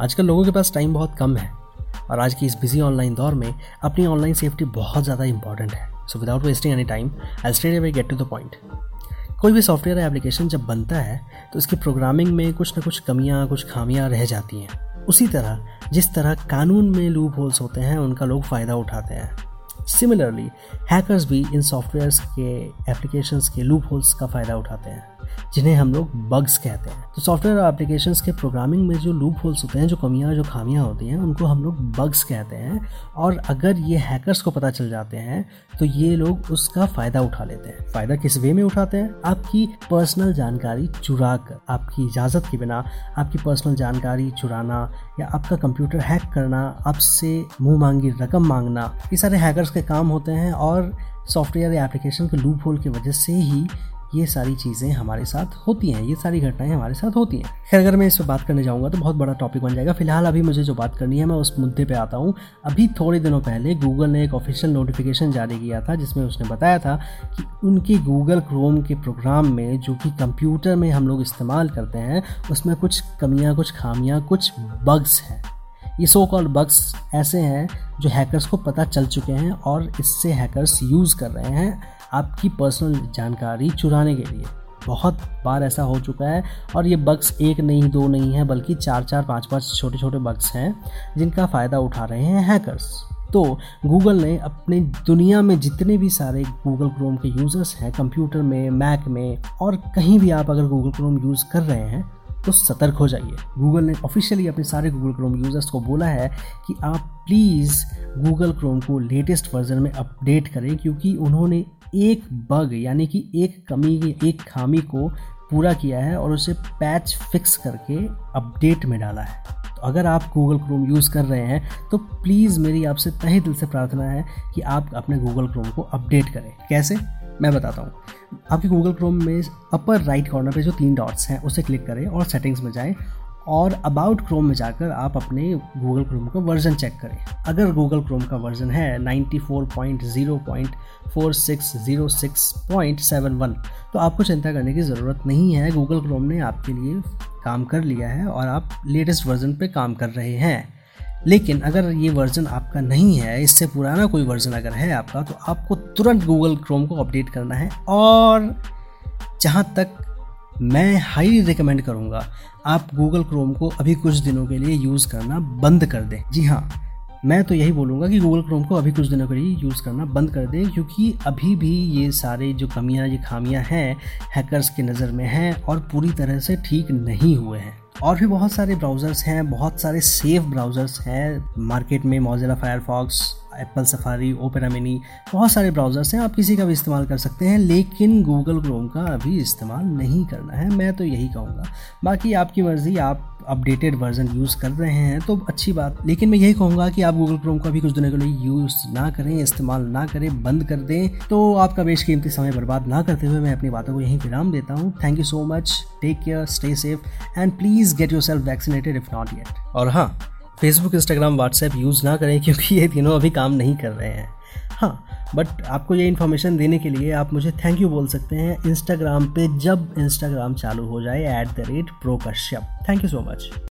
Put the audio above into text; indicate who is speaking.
Speaker 1: आजकल लोगों के पास टाइम बहुत कम है और आज की इस बिज़ी ऑनलाइन दौर में अपनी ऑनलाइन सेफ्टी बहुत ज़्यादा इंपॉर्टेंट है। So without wasting any time I straight away get to the point कोई भी सॉफ्टवेयर एप्लीकेशन जब बनता है तो इसकी प्रोग्रामिंग में कुछ ना कुछ कमियाँ, कुछ खामियाँ रह जाती हैं। उसी तरह, जिस तरह कानून में लूप होल्स होते हैं, उनका लोग फ़ायदा उठाते हैं। सिमिलरली हैकर्स भी इन सॉफ्टवेयर्स के एप्लीकेशंस के लूप होल्स का फ़ायदा उठाते हैं, जिन्हें हम लोग बग्स कहते हैं। तो सॉफ्टवेयर और के प्रोग्रामिंग में जो लूप होल्स होते हैं, जो कमियाँ, जो खामियाँ होती हैं, उनको हम लोग बग्स कहते हैं। और अगर ये हैकर्स को पता चल जाते हैं तो ये लोग उसका फ़ायदा उठा लेते हैं। फ़ायदा किस वे में उठाते हैं? आपकी पर्सनल जानकारी चुरा कर, आपकी इजाज़त के बिना आपकी पर्सनल जानकारी चुराना या आपका कंप्यूटर हैक करना, आपसे मुँह मांगी, रकम मांगना, ये सारे हैकर्स के काम होते हैं। और सॉफ्टवेयर या एप्लीकेशन के लूप होल की वजह से ही ये सारी चीज़ें हमारे साथ होती हैं, ये सारी घटनाएँ हमारे साथ होती हैं। खैर, अगर मैं इस पर बात करने जाऊँगा तो बहुत बड़ा टॉपिक बन जाएगा। फ़िलहाल अभी मुझे जो बात करनी है, मैं उस मुद्दे पे आता हूँ। अभी थोड़े दिनों पहले गूगल ने एक ऑफिशियल नोटिफिकेशन जारी किया था, जिसमें उसने बताया था कि उनके गूगल क्रोम के प्रोग्राम में जो कि कंप्यूटर में हम लोग इस्तेमाल करते हैं, उसमें कुछ कमियाँ, कुछ खामियाँ, कुछ बग्स हैं। ये सो कॉल्ड बग्स ऐसे हैं जो हैकर्स को पता चल चुके हैं और इससे हैकर्स यूज़ कर रहे हैं। आपकी पर्सनल जानकारी चुराने के लिए। बहुत बार ऐसा हो चुका है और ये बग्स एक नहीं, दो नहीं है, बल्कि चार चार, पाँच पाँच छोटे छोटे बग्स हैं, जिनका फ़ायदा उठा रहे हैं हैकर्स तो गूगल ने अपने दुनिया में जितने भी सारे गूगल क्रोम के यूज़र्स हैं कंप्यूटर में मैक में, और कहीं भी आप अगर गूगल क्रोम यूज़ कर रहे हैं तो सतर्क हो जाइए। गूगल ने ऑफिशियली अपने सारे गूगल क्रोम यूज़र्स को बोला है कि आप प्लीज़ गूगल क्रोम को लेटेस्ट वर्जन में अपडेट करें क्योंकि उन्होंने एक बग यानी कि एक कमी, एक खामी को पूरा किया है और उसे पैच फिक्स करके अपडेट में डाला है। तो अगर आप गूगल क्रोम यूज़ कर रहे हैं तो प्लीज़ मेरी आपसे तहे दिल से प्रार्थना है कि आप अपने गूगल क्रोम को अपडेट करें। कैसे? मैं बताता हूँ। आपके गूगल क्रोम में अपर राइट कॉर्नर पे जो तीन डॉट्स हैं, उसे क्लिक करें और सेटिंग्स में जाएँ और अबाउट क्रोम में जाकर आप अपने गूगल क्रोम का वर्जन चेक करें। अगर गूगल क्रोम का वर्जन है 94.0.4606.71 तो आपको चिंता करने की ज़रूरत नहीं है। गूगल क्रोम ने आपके लिए काम कर लिया है और आप लेटेस्ट वर्जन पे काम कर रहे हैं। लेकिन अगर ये वर्जन आपका नहीं है, इससे पुराना कोई वर्जन अगर है आपका तो आपको तुरंत गूगल क्रोम को अपडेट करना है। और जहाँ तक मैं हाईली रिकमेंड करूँगा, आप गूगल क्रोम को अभी कुछ दिनों के लिए यूज़ करना बंद कर दें। जी हाँ मैं तो यही बोलूँगा कि गूगल क्रोम को अभी कुछ दिनों के लिए यूज़ करना बंद कर दें, क्योंकि अभी भी ये सारे जो कमियाँ, ये खामियाँ हैं हैकर्स की नज़र में हैं और पूरी तरह से ठीक नहीं हुए हैं। और भी बहुत सारे ब्राउज़र्स हैं, बहुत सारे सेफ़ ब्राउज़र्स हैं मार्केट में Mozilla Firefox Apple Safari Opera Mini बहुत सारे ब्राउज़र्स हैं, आप किसी का भी इस्तेमाल कर सकते हैं, लेकिन गूगल क्रोम का अभी इस्तेमाल नहीं करना है, मैं तो यही कहूँगा। बाकी आपकी मर्ज़ी, आप अपडेटेड वर्जन यूज़ कर रहे हैं तो अच्छी बात, लेकिन मैं यही कहूँगा कि आप गूगल क्रोम का भी कुछ दिनों के लिए यूज़ ना करें, इस्तेमाल ना करें, बंद कर दें तो आपका बेशकीमती समय बर्बाद ना करते हुए मैं अपनी बातों को यहीं विराम देता हूँ। Thank you so much take care stay safe and please get yourself vaccinated if not yet और हाँ फेसबुक इंस्टाग्राम व्हाट्सएप यूज़ ना करें, क्योंकि ये तीनों अभी काम नहीं कर रहे हैं। हाँ बट आपको ये इन्फॉर्मेशन देने के लिए आप मुझे थैंक यू बोल सकते हैं इंस्टाग्राम पे जब इंस्टाग्राम चालू हो जाए at the rate pro Kashyap thank you so much